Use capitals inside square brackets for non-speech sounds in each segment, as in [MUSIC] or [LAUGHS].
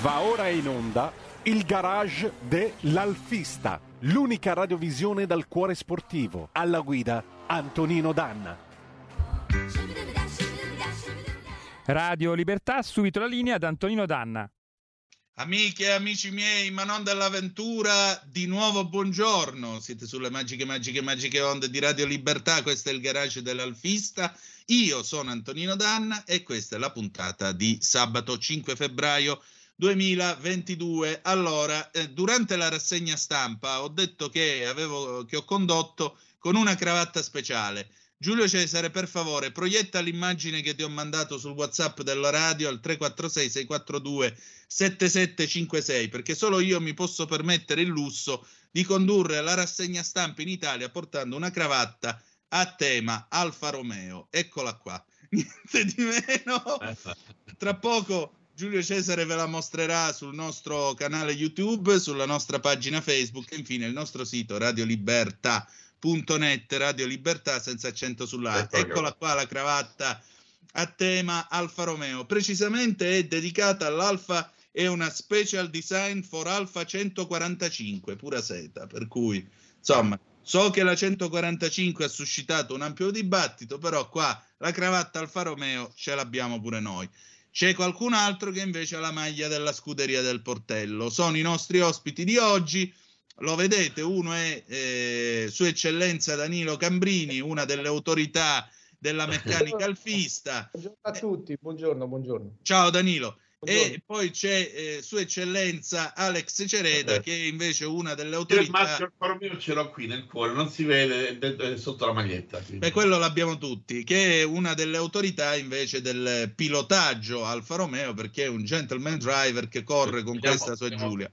Va ora in onda il garage dell'Alfista, l'unica radiovisione dal cuore sportivo. Alla guida Antonino Danna. Radio Libertà, subito la linea ad Antonino Danna. Amiche e amici miei, ma non dell'avventura, di nuovo buongiorno. Siete sulle magiche, magiche, magiche onde di Radio Libertà. Questo è il garage dell'Alfista. Io sono Antonino Danna e questa è la puntata di sabato 5 febbraio 2022. Allora, eh, durante la rassegna stampa ho detto che, avevo, che ho condotto con una cravatta speciale. Giulio Cesare, per favore, proietta l'immagine che ti ho mandato sul WhatsApp della radio al 346 642 7756, perché solo io mi posso permettere il lusso di condurre la rassegna stampa in Italia portando una cravatta a tema Alfa Romeo. Eccola qua. [LAUGHS] Niente di meno. Tra poco Giulio Cesare ve la mostrerà sul nostro canale YouTube, sulla nostra pagina Facebook e infine il nostro sito radiolibertà.net, Radio Libertà senza accento sull'A. Eccola qua la cravatta a tema Alfa Romeo. Precisamente è dedicata all'Alfa e una special design for Alfa 145, pura seta, per cui insomma So che la 145 ha suscitato un ampio dibattito, però qua la cravatta Alfa Romeo ce l'abbiamo pure noi. C'è qualcun altro che invece ha la maglia della scuderia del Portello. Sono i nostri ospiti di oggi. Lo vedete, uno è eh, Sua Eccellenza Danilo Cambrini, una delle autorità della meccanica [LAUGHS] alfista. Buongiorno a tutti, buongiorno, buongiorno. Ciao Danilo. Buongiorno. E poi c'è eh, Sua Eccellenza Alex Cereda, eh. che è invece una delle autorità. Il marchio Alfa Romeo ce l'ho qui nel cuore, non si vede è sotto la maglietta. Quindi. Beh, quello l'abbiamo tutti, che è una delle autorità invece del pilotaggio Alfa Romeo, perché è un gentleman driver che corre con andiamo, questa sua Giulia.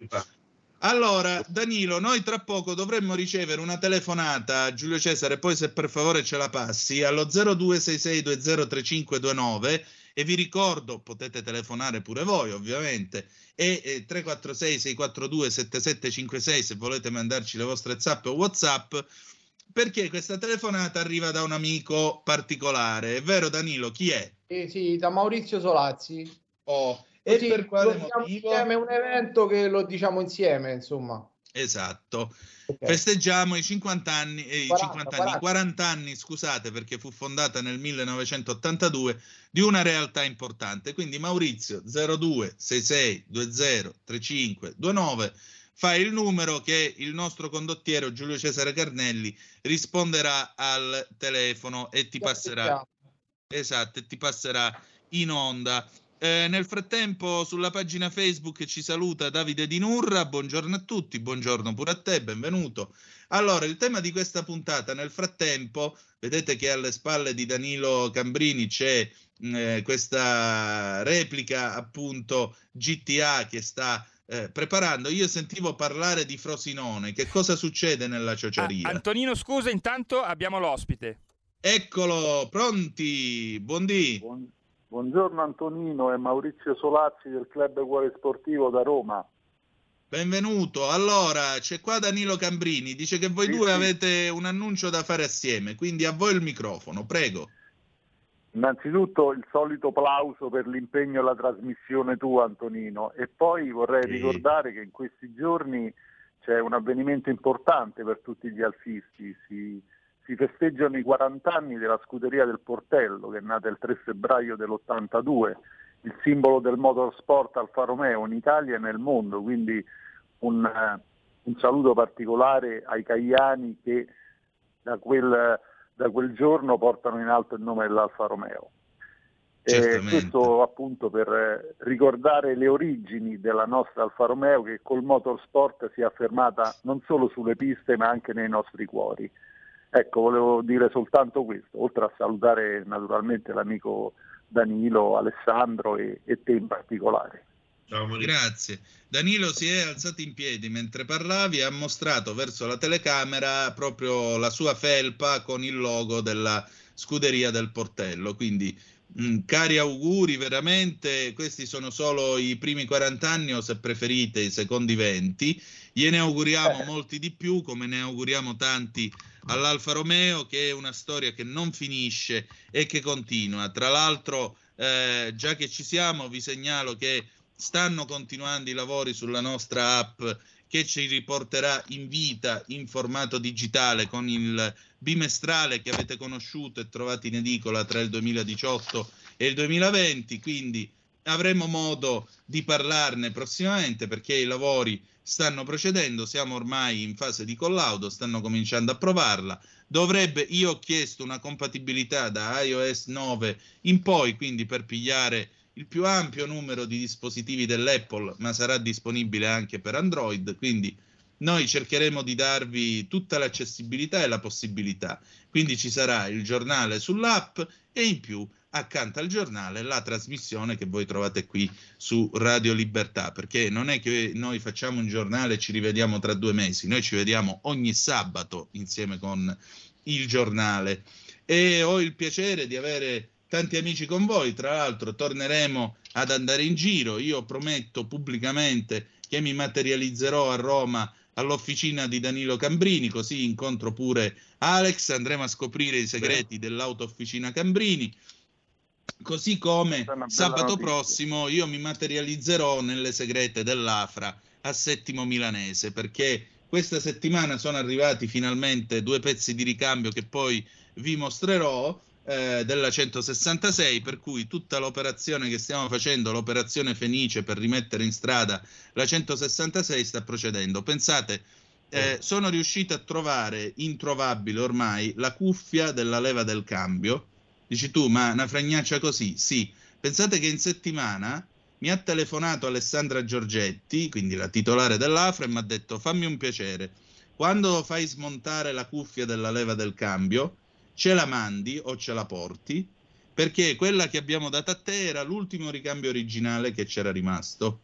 Allora, Danilo, noi tra poco dovremmo ricevere una telefonata a Giulio Cesare, poi se per favore ce la passi, allo 0266203529 e vi ricordo, potete telefonare pure voi ovviamente, e eh, 346 642 7756 se volete mandarci le vostre zap o whatsapp, perché questa telefonata arriva da un amico particolare, è vero Danilo? Chi è? Eh, sì, da Maurizio Solazzi. Oh, e per quale motivo? Insieme un evento che lo diciamo insieme, insomma. Esatto. Okay. Festeggiamo i 50 anni, eh, 40, 50 anni 40 anni, scusate, perché fu fondata nel 1982 di una realtà importante. Quindi Maurizio 02 66 20 35 29 fa il numero che il nostro condottiero Giulio Cesare Carnelli risponderà al telefono e ti passerà esatto, e ti passerà in onda. Eh, nel frattempo sulla pagina Facebook ci saluta Davide Di Nurra, buongiorno a tutti, buongiorno pure a te, benvenuto. Allora, il tema di questa puntata, nel frattempo, vedete che alle spalle di Danilo Cambrini c'è eh, questa replica appunto GTA che sta eh, preparando. Io sentivo parlare di Frosinone, che cosa succede nella ciociaria? Ah, Antonino, scusa, intanto abbiamo l'ospite. Eccolo, pronti, buondì. Buon, Buongiorno Antonino e Maurizio Solazzi del Club Cuore Sportivo da Roma. Benvenuto. Allora, c'è qua Danilo Cambrini, dice che voi sì, due sì. avete un annuncio da fare assieme, quindi a voi il microfono, prego. Innanzitutto il solito plauso per l'impegno e la trasmissione tua Antonino e poi vorrei sì. ricordare che in questi giorni c'è un avvenimento importante per tutti gli alfisti, si si festeggiano i 40 anni della scuderia del Portello, che è nata il 3 febbraio dell'82, il simbolo del motorsport Alfa Romeo in Italia e nel mondo, quindi un, uh, un saluto particolare ai cagliani che da quel, da quel, giorno portano in alto il nome dell'Alfa Romeo. Questo appunto per ricordare le origini della nostra Alfa Romeo che col motorsport si è affermata non solo sulle piste ma anche nei nostri cuori. Ecco, volevo dire soltanto questo, oltre a salutare naturalmente l'amico Danilo, Alessandro e, e te in particolare. Ciao, Grazie. Danilo si è alzato in piedi mentre parlavi e ha mostrato verso la telecamera proprio la sua felpa con il logo della scuderia del Portello. Quindi, mm, cari auguri, veramente, questi sono solo i primi 40 anni o se preferite i secondi 20. Gliene auguriamo eh. molti di più, come ne auguriamo tanti all'Alfa Romeo, che è una storia che non finisce e che continua. Tra l'altro, eh, già che ci siamo, vi segnalo che stanno continuando i lavori sulla nostra app che ci riporterà in vita in formato digitale con il bimestrale che avete conosciuto e trovato in edicola tra il 2018 e il 2020, quindi avremo modo di parlarne prossimamente perché i lavori stanno procedendo, siamo ormai in fase di collaudo, stanno cominciando a provarla. Dovrebbe, io ho chiesto una compatibilità da iOS 9 in poi, quindi per pigliare il più ampio numero di dispositivi dell'Apple, ma sarà disponibile anche per Android, quindi noi cercheremo di darvi tutta l'accessibilità e la possibilità. Quindi ci sarà il giornale sull'app e in più accanto al giornale la trasmissione che voi trovate qui su Radio Libertà, perché non è che noi facciamo un giornale e ci rivediamo tra due mesi, noi ci vediamo ogni sabato insieme con il giornale. E ho il piacere di avere tanti amici con voi, tra l'altro torneremo ad andare in giro, io prometto pubblicamente che mi materializzerò a Roma all'officina di Danilo Cambrini, così incontro pure Alex, andremo a scoprire i segreti dell'auto-officina Cambrini, così come sabato notizia. prossimo io mi materializzerò nelle segrete dell'Afra a Settimo Milanese, perché questa settimana sono arrivati finalmente due pezzi di ricambio che poi vi mostrerò eh, della 166, per cui tutta l'operazione che stiamo facendo, l'operazione Fenice per rimettere in strada la 166 sta procedendo. Pensate, eh, sono riuscito a trovare introvabile ormai la cuffia della leva del cambio. Dici tu, ma una fregnaccia così? Sì. Pensate che in settimana mi ha telefonato Alessandra Giorgetti, quindi la titolare dell'Afra, e mi ha detto fammi un piacere. Quando fai smontare la cuffia della leva del cambio, ce la mandi o ce la porti, perché quella che abbiamo dato a te era l'ultimo ricambio originale che c'era rimasto.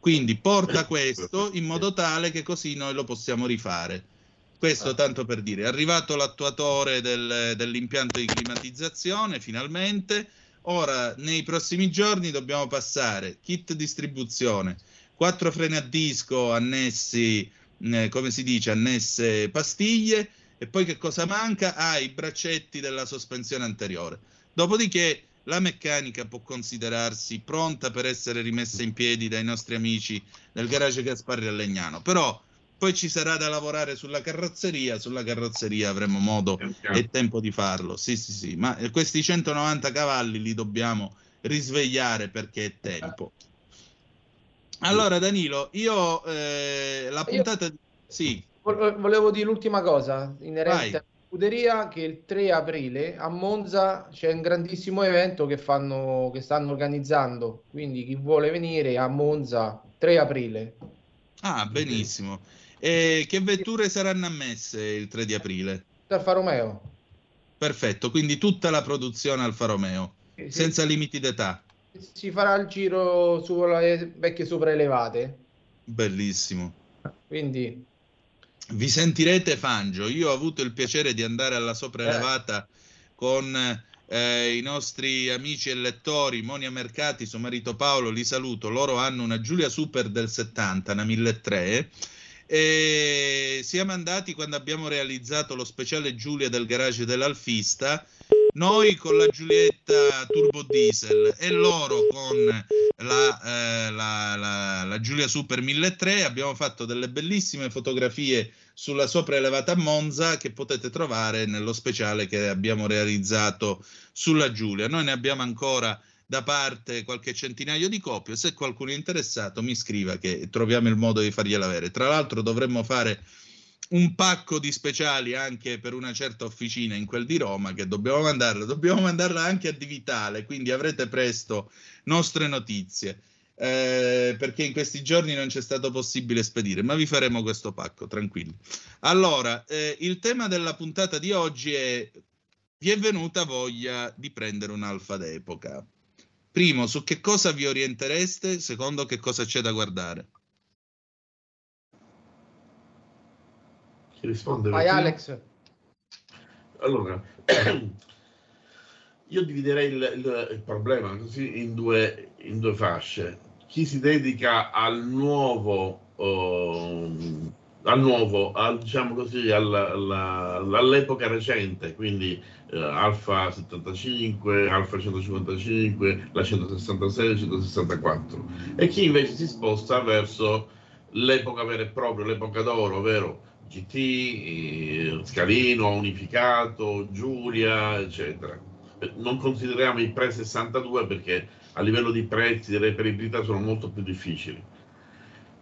Quindi porta questo in modo tale che così noi lo possiamo rifare. Questo tanto per dire, è arrivato l'attuatore del, dell'impianto di climatizzazione finalmente, ora nei prossimi giorni dobbiamo passare kit distribuzione, quattro freni a disco annessi, eh, come si dice, annesse pastiglie, e poi che cosa manca? Ah, i braccetti della sospensione anteriore. Dopodiché la meccanica può considerarsi pronta per essere rimessa in piedi dai nostri amici del garage Gasparri a Legnano. Però poi ci sarà da lavorare sulla carrozzeria, sulla carrozzeria avremo modo e tempo di farlo. Sì, sì, sì, ma questi 190 cavalli li dobbiamo risvegliare perché è tempo. Allora Danilo, io eh, la puntata... Io... Sì. Volevo dire l'ultima cosa inerente alla scuderia che il 3 aprile a Monza c'è un grandissimo evento che, fanno, che stanno organizzando, quindi chi vuole venire a Monza 3 aprile. Ah, benissimo. E che vetture saranno ammesse il 3 di aprile? Alfa Romeo. Perfetto, quindi tutta la produzione Alfa Romeo, sì. senza limiti d'età. Si farà il giro sulle vecchie sopraelevate. Bellissimo. Quindi vi sentirete Fangio. Io ho avuto il piacere di andare alla sopraelevata eh. con eh, i nostri amici e lettori, Monia Mercati, suo marito Paolo, li saluto. Loro hanno una Giulia Super del 70, una 1300. E siamo andati quando abbiamo realizzato lo speciale Giulia del garage dell'Alfista noi con la Giulietta Turbo Diesel e loro con la, eh, la, la, la Giulia Super 1300 abbiamo fatto delle bellissime fotografie sulla sopraelevata Monza che potete trovare nello speciale che abbiamo realizzato sulla Giulia. Noi ne abbiamo ancora da parte qualche centinaio di copie. Se qualcuno è interessato, mi scriva che troviamo il modo di fargliela avere. Tra l'altro, dovremmo fare un pacco di speciali anche per una certa officina in quel di Roma che dobbiamo mandarla, dobbiamo mandarla anche a Di Vitale, quindi avrete presto nostre notizie. Eh, perché in questi giorni non c'è stato possibile spedire, ma vi faremo questo pacco, tranquilli. Allora, eh, il tema della puntata di oggi è: vi è venuta voglia di prendere un'alfa d'epoca? Primo, su che cosa vi orientereste? Secondo, che cosa c'è da guardare? Chi risponde? Vai Alex. Allora, [CLEARS THROAT] io dividerei il, il, il problema così in due, in due, fasce. Chi si dedica al nuovo, uh, al nuovo, al, diciamo così, alla, alla, all'epoca recente, quindi eh, Alfa 75, Alfa 155, la 166, la 164, e chi invece si sposta verso l'epoca vera e propria, l'epoca d'oro, ovvero GT, eh, Scalino, Unificato, Giulia, eccetera. Non consideriamo i pre-62 perché a livello di prezzi e reperibilità sono molto più difficili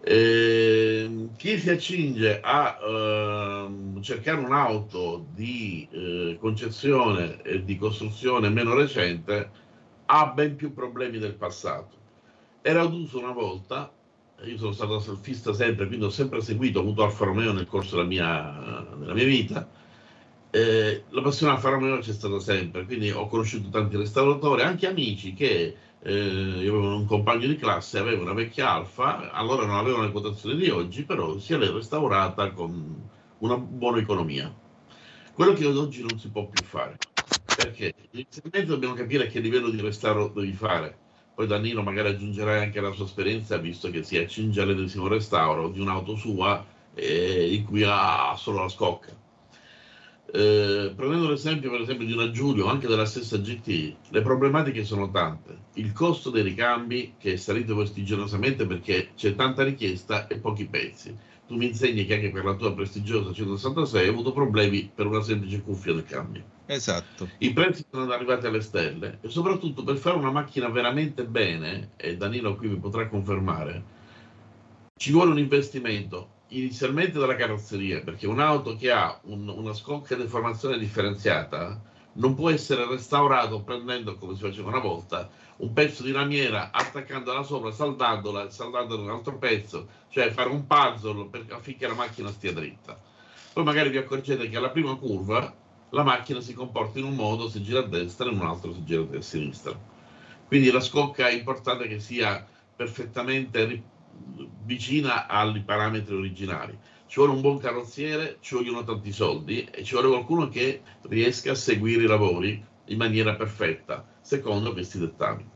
eh, chi si accinge a eh, cercare un'auto di eh, concezione e di costruzione meno recente ha ben più problemi del passato. Era d'uso una volta, io sono stato surfista sempre, quindi ho sempre seguito, ho avuto Alfa Romeo nel corso della mia, della mia vita. Eh, la passione Alfa Romeo c'è stata sempre, quindi ho conosciuto tanti restauratori, anche amici che eh, io avevo un compagno di classe, aveva una vecchia Alfa, allora non aveva le quotazioni di oggi, però si è restaurata con una buona economia. Quello che oggi non si può più fare, perché inizialmente dobbiamo capire che livello di restauro devi fare. Poi Danilo magari aggiungerà anche la sua esperienza, visto che si accinge all'ennesimo restauro di un'auto sua eh, in cui ha solo la scocca eh, prendendo l'esempio per esempio di una Giulio, anche della stessa GT, le problematiche sono tante. Il costo dei ricambi che è salito prestigiosamente perché c'è tanta richiesta e pochi pezzi. Tu mi insegni che anche per la tua prestigiosa 166 hai avuto problemi per una semplice cuffia del cambio. Esatto. I prezzi sono arrivati alle stelle e soprattutto per fare una macchina veramente bene, e Danilo qui mi potrà confermare, ci vuole un investimento inizialmente dalla carrozzeria, perché un'auto che ha un, una scocca di formazione differenziata non può essere restaurato prendendo, come si faceva una volta, un pezzo di lamiera, attaccandola sopra, saldandola, saldando un altro pezzo, cioè fare un puzzle per, affinché la macchina stia dritta. Poi magari vi accorgete che alla prima curva la macchina si comporta in un modo se gira a destra e in un altro se gira a sinistra. Quindi la scocca è importante che sia perfettamente vicina ai parametri originali. Ci vuole un buon carrozziere, ci vogliono tanti soldi e ci vuole qualcuno che riesca a seguire i lavori in maniera perfetta, secondo questi dettami.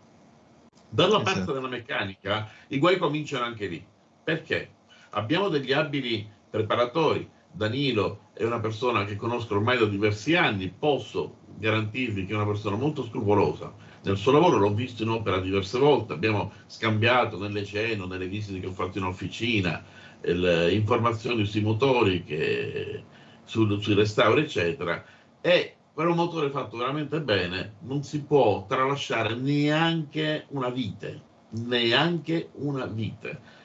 Dalla esatto. parte della meccanica i guai cominciano anche lì. Perché? Abbiamo degli abili preparatori. Danilo è una persona che conosco ormai da diversi anni, posso garantirvi che è una persona molto scrupolosa nel suo lavoro, l'ho visto in opera diverse volte, abbiamo scambiato nelle cene, nelle visite che ho fatto in officina, le informazioni sui motori, che, su, sui restauri, eccetera. E per un motore fatto veramente bene non si può tralasciare neanche una vite, neanche una vite.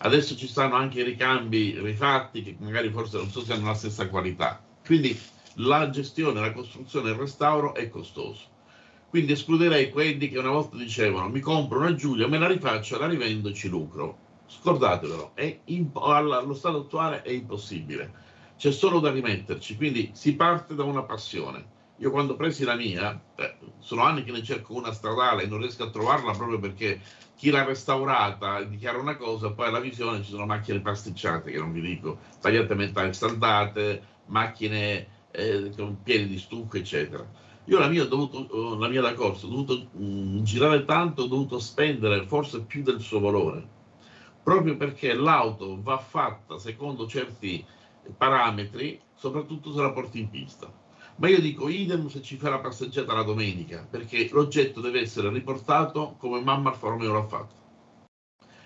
Adesso ci stanno anche i ricambi rifatti che magari forse non so se hanno la stessa qualità. Quindi la gestione, la costruzione e il restauro è costoso quindi escluderei quelli che una volta dicevano mi compro una Giulia, me la rifaccio, la rivendo ci lucro. Scordatevelo, imp- allo stato attuale è impossibile. C'è solo da rimetterci, quindi si parte da una passione. Io quando presi la mia, beh, sono anni che ne cerco una stradale e non riesco a trovarla proprio perché chi l'ha restaurata dichiara una cosa, poi alla visione ci sono macchine pasticciate, che non vi dico, tagliate a metà saldate, macchine eh, piene di stucco, eccetera io la mia, dovuto, la mia da corso ho dovuto mh, girare tanto, ho dovuto spendere forse più del suo valore, proprio perché l'auto va fatta secondo certi parametri, soprattutto se la porti in pista. Ma io dico idem se ci fa la passeggiata la domenica, perché l'oggetto deve essere riportato come mamma Alfa Romeo l'ha fatto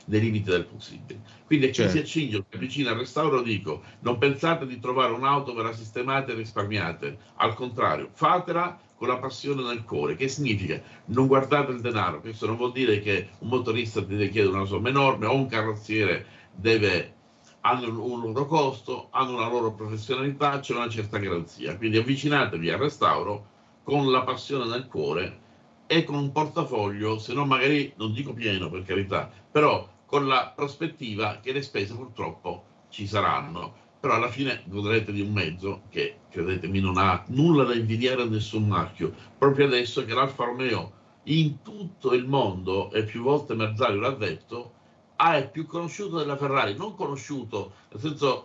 nei limiti del possibile. Quindi chi certo. si accinge o si avvicina al restauro dico non pensate di trovare un'auto ve la sistemate e risparmiate, al contrario fatela con la passione nel cuore, che significa non guardate il denaro, questo non vuol dire che un motorista deve chiedere una somma enorme o un carrozziere deve hanno un loro costo, hanno una loro professionalità, c'è una certa garanzia. Quindi avvicinatevi al restauro con la passione nel cuore e con un portafoglio, se non magari, non dico pieno per carità, però con la prospettiva che le spese purtroppo ci saranno. Però alla fine godrete di un mezzo che, credetemi, non ha nulla da invidiare a nessun marchio. Proprio adesso che l'Alfa Romeo in tutto il mondo, e più volte Merzario l'ha detto, è più conosciuto della Ferrari, non conosciuto, nel senso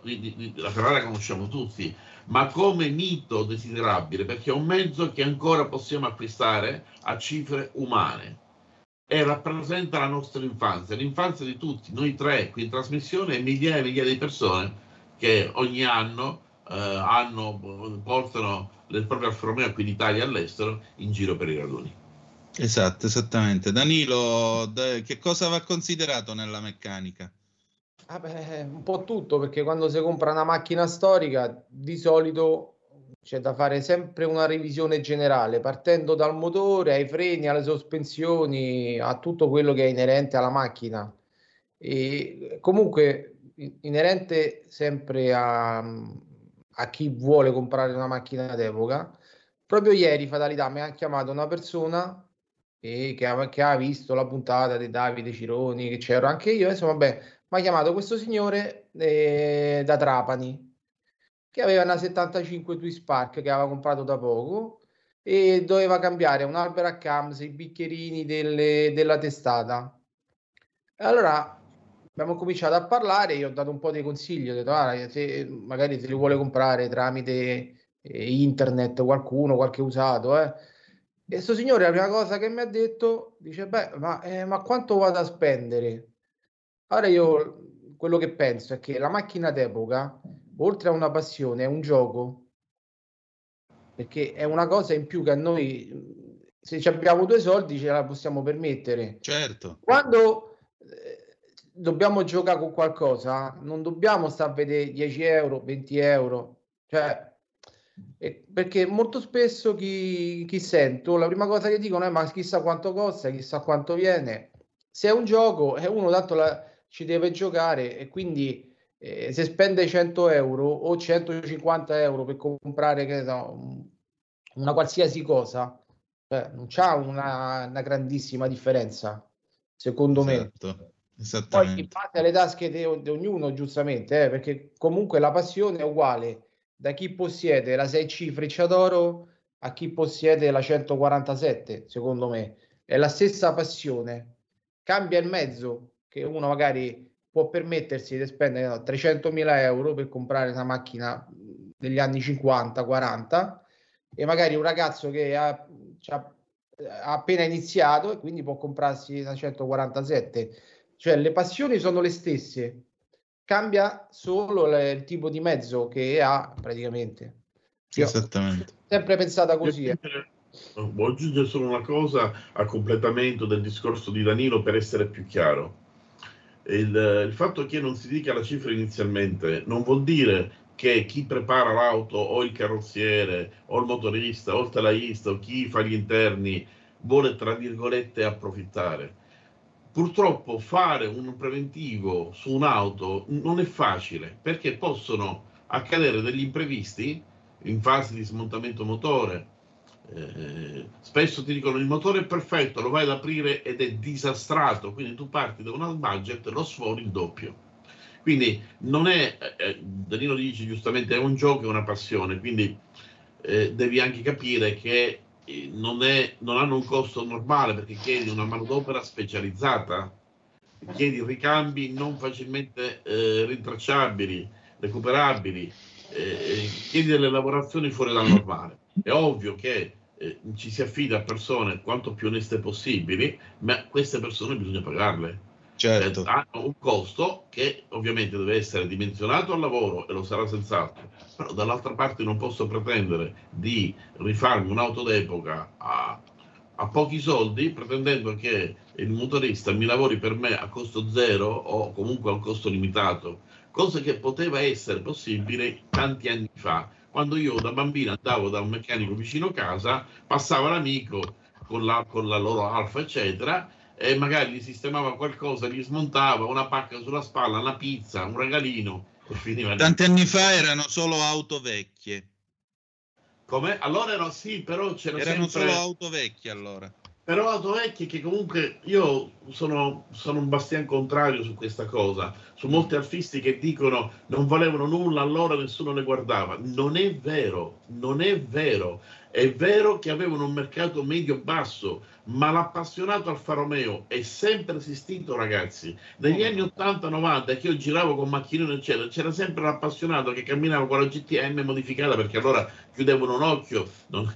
la Ferrari la conosciamo tutti, ma come mito desiderabile, perché è un mezzo che ancora possiamo acquistare a cifre umane e rappresenta la nostra infanzia, l'infanzia di tutti, noi tre qui in trasmissione e migliaia e migliaia di persone che ogni anno eh, hanno, portano le proprie Alfa Romeo qui in Italia e all'estero in giro per i raduni. Esatto, esattamente. Danilo, che cosa va considerato nella meccanica? Ah beh, un po' tutto, perché quando si compra una macchina storica, di solito c'è da fare sempre una revisione generale, partendo dal motore, ai freni, alle sospensioni, a tutto quello che è inerente alla macchina. E comunque inerente sempre a, a chi vuole comprare una macchina d'epoca. Proprio ieri, fatalità, mi ha chiamato una persona che, che ha visto la puntata di Davide Cironi, che c'ero anche io, insomma, vabbè, mi ha chiamato questo signore eh, da Trapani che aveva una 75 Twin Spark che aveva comprato da poco e doveva cambiare un albero a cams, i bicchierini delle, della testata. Allora abbiamo cominciato a parlare, io ho dato un po' dei consigli, ho detto ah, se magari se li vuole comprare tramite eh, internet qualcuno, qualche usato, eh. E questo signore la prima cosa che mi ha detto dice beh ma, eh, ma quanto vado a spendere? Allora io quello che penso è che la macchina d'epoca, oltre a una passione, è un gioco, perché è una cosa in più che a noi, se abbiamo due soldi, ce la possiamo permettere. Certo. Quando eh, dobbiamo giocare con qualcosa, non dobbiamo stare a vedere 10 euro, 20 euro, cioè, eh, perché molto spesso chi, chi sento, la prima cosa che dicono è ma chissà quanto costa, chissà quanto viene. Se è un gioco, è uno tanto la ci deve giocare e quindi eh, se spende 100 euro o 150 euro per comprare che so, una qualsiasi cosa, eh, non c'ha una, una, grandissima differenza, secondo esatto, me. Poi in parte alle tasche di ognuno, giustamente, eh, perché comunque la passione è uguale da chi possiede la 6C Freccia d'Oro a chi possiede la 147, secondo me. È la stessa passione. Cambia il mezzo, che uno magari può permettersi di spendere no, 300.000 euro per comprare una macchina degli anni 50-40 e magari un ragazzo che ha, ha, ha appena iniziato e quindi può comprarsi una 147. Cioè le passioni sono le stesse, cambia solo le, il tipo di mezzo che ha praticamente. Io Esattamente. Sempre pensata così. Eh. Voglio aggiungere solo una cosa a completamento del discorso di Danilo per essere più chiaro il, il fatto che non si dica la cifra inizialmente non vuol dire che chi prepara l'auto o il carrozziere o il motorista o il telaista o chi fa gli interni vuole tra virgolette approfittare. Purtroppo fare un preventivo su un'auto non è facile perché possono accadere degli imprevisti in fase di smontamento motore, eh, spesso ti dicono il motore è perfetto, lo vai ad aprire ed è disastrato, quindi tu parti da un budget e lo sfori il doppio. Quindi non è, eh, eh, Danilo dice giustamente, è un gioco, è una passione, quindi eh, devi anche capire che eh, non, è, non, hanno un costo normale perché chiedi una manodopera specializzata, chiedi ricambi non facilmente eh, rintracciabili, recuperabili, chiedi delle lavorazioni fuori dal normale. È ovvio che eh, ci si affida a persone quanto più oneste possibili, ma queste persone bisogna pagarle. Certo. Eh, hanno un costo che ovviamente deve essere dimensionato al lavoro e lo sarà senz'altro, però dall'altra parte non posso pretendere di rifarmi un'auto d'epoca a, a pochi soldi pretendendo che il motorista mi lavori per me a costo zero o comunque a un costo limitato, cosa che poteva essere possibile tanti anni fa quando io da bambino andavo da un meccanico vicino casa, passava l'amico con la, con la loro alfa, eccetera, e magari gli sistemava qualcosa, gli smontava una pacca sulla spalla, una pizza, un regalino e finiva Tanti lì. anni fa erano solo auto vecchie. Come? Allora erano sì, però c'erano Erano sempre... solo auto vecchie allora. Però auto vecchie che comunque io sono, sono, un bastian contrario su questa cosa, su molti artisti che dicono non valevano nulla, allora nessuno le guardava. Non è vero, non è vero. È vero che avevano un mercato medio-basso, ma l'appassionato Alfa Romeo è sempre esistito, ragazzi. Negli anni 80-90 che io giravo con macchinone, eccetera, c'era sempre l'appassionato che camminava con la GTM modificata perché allora chiudevano un occhio. Non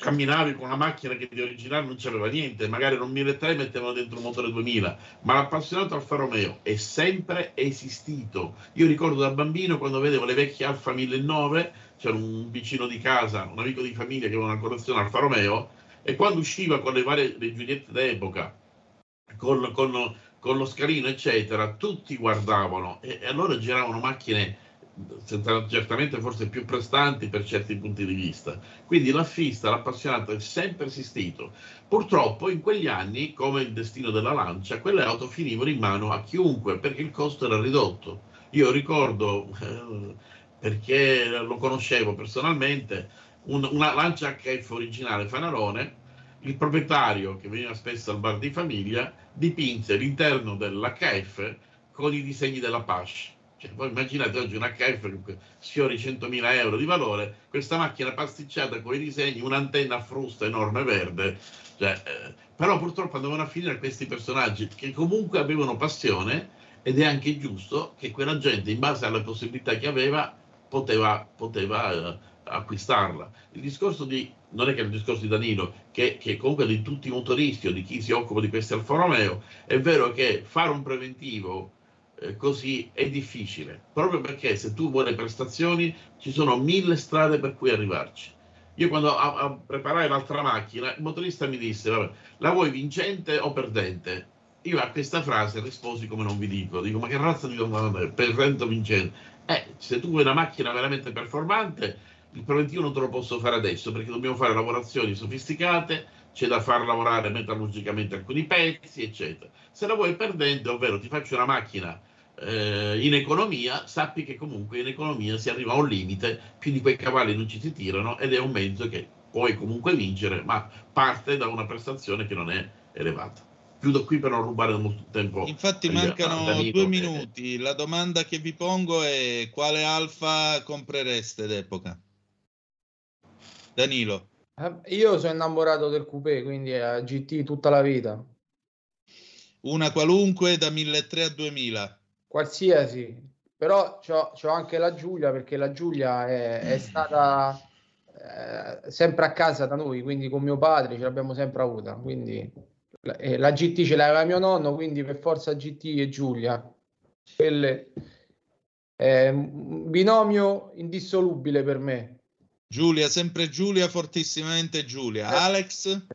camminavi con una macchina che di originale non c'aveva niente, magari non 1003 mettevano dentro un motore 2000, ma l'appassionato Alfa Romeo è sempre esistito. Io ricordo da bambino quando vedevo le vecchie Alfa 1009, c'era un vicino di casa, un amico di famiglia che aveva una collezione Alfa Romeo, e quando usciva con le varie le Giuliette d'epoca, con, con, con lo scalino, eccetera, tutti guardavano e, e allora giravano macchine certamente forse più prestanti per certi punti di vista. Quindi l'affista, l'appassionato è sempre esistito. Purtroppo in quegli anni, come il destino della lancia, quelle auto finivano in mano a chiunque perché il costo era ridotto. Io ricordo, eh, perché lo conoscevo personalmente, un, una lancia HF originale Fanarone, il proprietario che veniva spesso al bar di famiglia dipinse l'interno dell'HF con i disegni della Pasce cioè, voi immaginate oggi una KF che sfiori 100.000 euro di valore, questa macchina pasticciata con i disegni, un'antenna a frusta enorme verde. Cioè, eh, però purtroppo andavano a finire questi personaggi che comunque avevano passione ed è anche giusto che quella gente, in base alle possibilità che aveva, poteva, poteva eh, acquistarla. Il discorso di, non è che il discorso di Danilo, che, che comunque di tutti i motoristi o di chi si occupa di questi Alfa Romeo, è vero che fare un preventivo eh, così è difficile, proprio perché se tu vuoi prestazioni ci sono mille strade per cui arrivarci. Io quando a, a preparare l'altra macchina, il motorista mi disse, vabbè, la vuoi vincente o perdente? Io a questa frase risposi come non vi dico, dico ma che razza di domanda è? Perdente o vincente? Eh, se tu vuoi una macchina veramente performante, il preventivo non te lo posso fare adesso perché dobbiamo fare lavorazioni sofisticate, c'è da far lavorare metallurgicamente alcuni pezzi, eccetera. Se la vuoi perdente, ovvero ti faccio una macchina eh, in economia, sappi che comunque in economia si arriva a un limite, più di quei cavalli non ci si tirano ed è un mezzo che puoi comunque vincere, ma parte da una prestazione che non è elevata. Chiudo qui per non rubare molto tempo. Infatti mancano Danilo, due minuti. La domanda che vi pongo è quale alfa comprereste d'epoca? Danilo. Eh, io sono innamorato del coupé, quindi è GT tutta la vita. Una qualunque da 1300 a 2000 qualsiasi, però c'ho, anche la Giulia perché la Giulia è, è stata eh, sempre a casa da noi, quindi con mio padre ce l'abbiamo sempre avuta, quindi la, eh, la GT ce l'aveva mio nonno, quindi per forza GT e Giulia. Quelle, è un binomio indissolubile per me. Giulia, sempre Giulia, fortissimamente Giulia. Eh. Alex?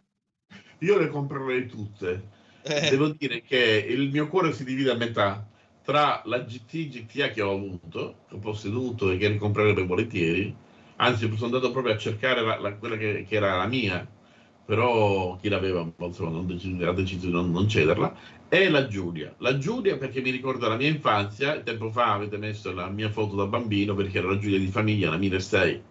Io le comprerei tutte. Eh. Devo dire che il mio cuore si divide a metà tra la GT GTA che ho avuto, che ho posseduto e che ricomprerebbe volentieri, anzi sono andato proprio a cercare la, la, quella che, che, era la mia, però chi l'aveva insomma, non deciso, ha deciso di non, non, cederla, e la Giulia. La Giulia perché mi ricorda la mia infanzia, tempo fa avete messo la mia foto da bambino perché era la Giulia di famiglia, la 1006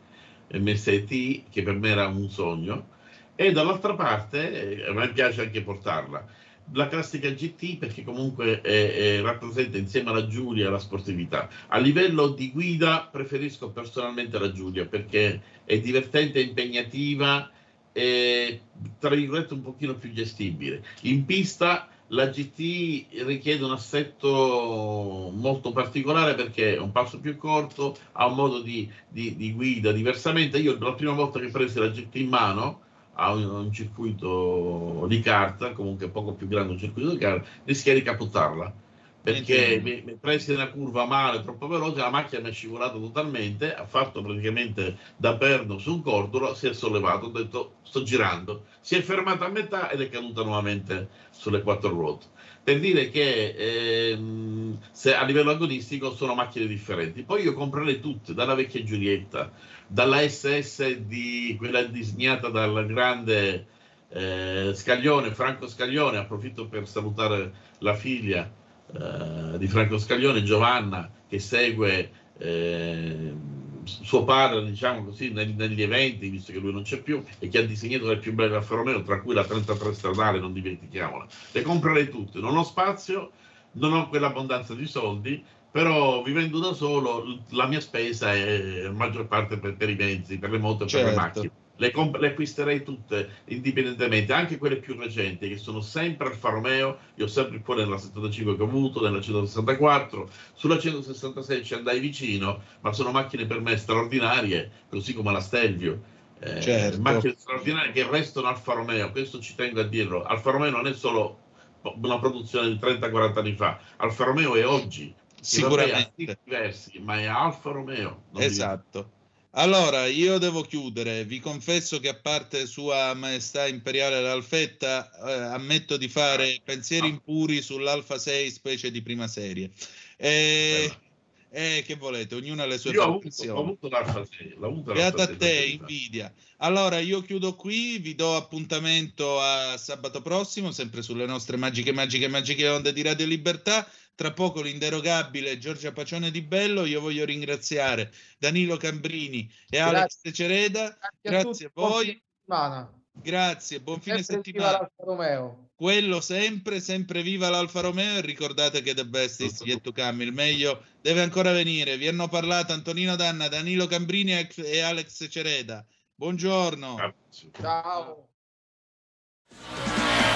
MST, che per me era un sogno, e dall'altra parte eh, a me piace anche portarla la classica GT perché comunque è, è, rappresenta insieme alla Giulia la sportività. A livello di guida preferisco personalmente la Giulia perché è divertente, impegnativa e tra virgolette un pochino più gestibile. In pista la GT richiede un assetto molto particolare perché è un passo più corto, ha un modo di, di, di guida diversamente. Io la prima volta che presi la GT in mano ha un, circuito di carta, comunque poco più grande un circuito di carta, rischiai di capottarla perché mi, mi presi una curva male, troppo veloce, la macchina mi è scivolata totalmente, ha fatto praticamente da perno su un cordolo, si è sollevato, ho detto sto girando, si è fermata a metà ed è caduta nuovamente sulle quattro ruote. Per dire che ehm, se a livello agonistico sono macchine differenti. Poi io comprerei tutte, dalla vecchia Giulietta, dalla SS di quella disegnata dal grande eh, Scaglione, Franco Scaglione, approfitto per salutare la figlia eh, di Franco Scaglione, Giovanna, che segue eh, suo padre, diciamo così, negli, negli, eventi, visto che lui non c'è più, e che ha disegnato le più belle Alfa Romeo, tra cui la 33 stradale, non dimentichiamola. Le comprerei tutte, non ho spazio, non ho quell'abbondanza di soldi, però vivendo da solo la mia spesa è maggior parte per, per i mezzi, per le moto e certo. per le certo. macchine. Le, comp- le, acquisterei tutte indipendentemente, anche quelle più recenti che sono sempre Alfa Romeo. Io ho sempre il cuore nella 75 che ho avuto, nella 164, sulla 166 ci andai vicino, ma sono macchine per me straordinarie, così come la Stelvio. Eh, certo. Macchine straordinarie che restano Alfa Romeo, questo ci tengo a dirlo. Alfa Romeo non è solo una produzione di 30-40 anni fa, Alfa Romeo è oggi. Sicuramente. diversi, ma è Alfa Romeo. Esatto. Allora, io devo chiudere. Vi confesso che a parte Sua Maestà Imperiale l'Alfetta, eh, ammetto di fare pensieri impuri sull'Alfa 6 specie di prima serie. E... Eh, che volete, ognuno ha le sue io. Ho avuto, l'Alfa 6. Beata a te, invidia. Allora, io chiudo qui, vi do appuntamento a sabato prossimo, sempre sulle nostre magiche, magiche, magiche onde di Radio Libertà. Tra poco l'inderogabile Giorgia Pacione di Bello. Io voglio ringraziare Danilo Cambrini e Grazie. Alex Cereda. Grazie, Grazie a, a voi. Grazie, buon fine sempre settimana. Romeo. Quello sempre, sempre viva l'Alfa Romeo e ricordate che the best is yet to come, il meglio deve ancora venire. Vi hanno parlato Antonino Danna, Danilo Cambrini e Alex Cereda. Buongiorno. Ciao.